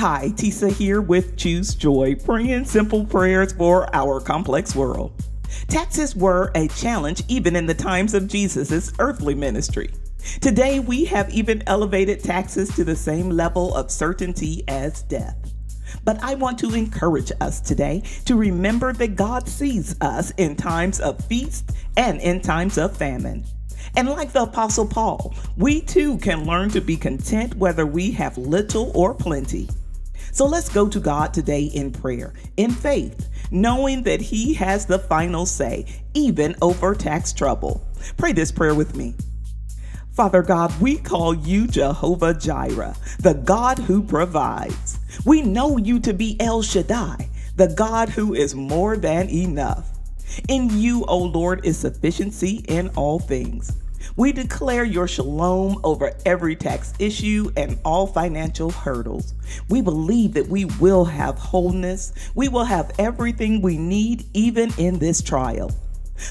Hi, Tisa here with Choose Joy, praying simple prayers for our complex world. Taxes were a challenge even in the times of Jesus' earthly ministry. Today, we have even elevated taxes to the same level of certainty as death. But I want to encourage us today to remember that God sees us in times of feast and in times of famine. And like the Apostle Paul, we too can learn to be content whether we have little or plenty. So let's go to God today in prayer, in faith, knowing that He has the final say, even over tax trouble. Pray this prayer with me. Father God, we call you Jehovah Jireh, the God who provides. We know you to be El Shaddai, the God who is more than enough. In you, O Lord, is sufficiency in all things. We declare your shalom over every tax issue and all financial hurdles. We believe that we will have wholeness. We will have everything we need, even in this trial.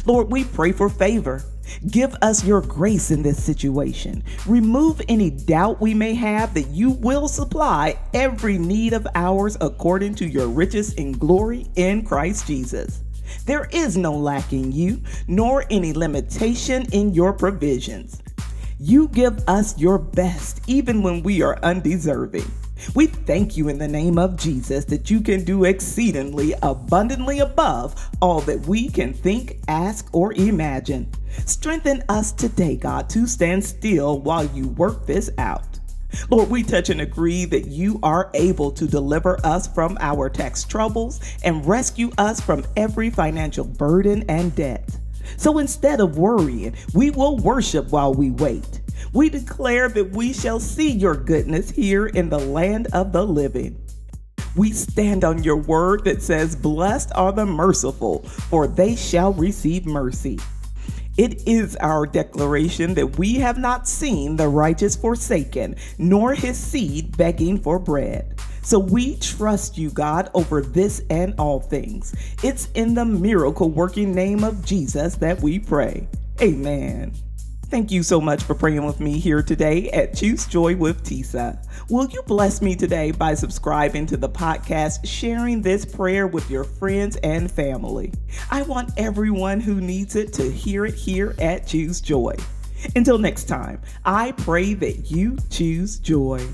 Lord, we pray for favor. Give us your grace in this situation. Remove any doubt we may have that you will supply every need of ours according to your riches in glory in Christ Jesus. There is no lack in you, nor any limitation in your provisions. You give us your best even when we are undeserving. We thank you in the name of Jesus that you can do exceedingly abundantly above all that we can think, ask, or imagine. Strengthen us today, God, to stand still while you work this out. Lord, we touch and agree that you are able to deliver us from our tax troubles and rescue us from every financial burden and debt. So instead of worrying, we will worship while we wait. We declare that we shall see your goodness here in the land of the living. We stand on your word that says, Blessed are the merciful, for they shall receive mercy. It is our declaration that we have not seen the righteous forsaken, nor his seed begging for bread. So we trust you, God, over this and all things. It's in the miracle working name of Jesus that we pray. Amen. Thank you so much for praying with me here today at Choose Joy with Tisa. Will you bless me today by subscribing to the podcast, sharing this prayer with your friends and family? I want everyone who needs it to hear it here at Choose Joy. Until next time, I pray that you choose joy.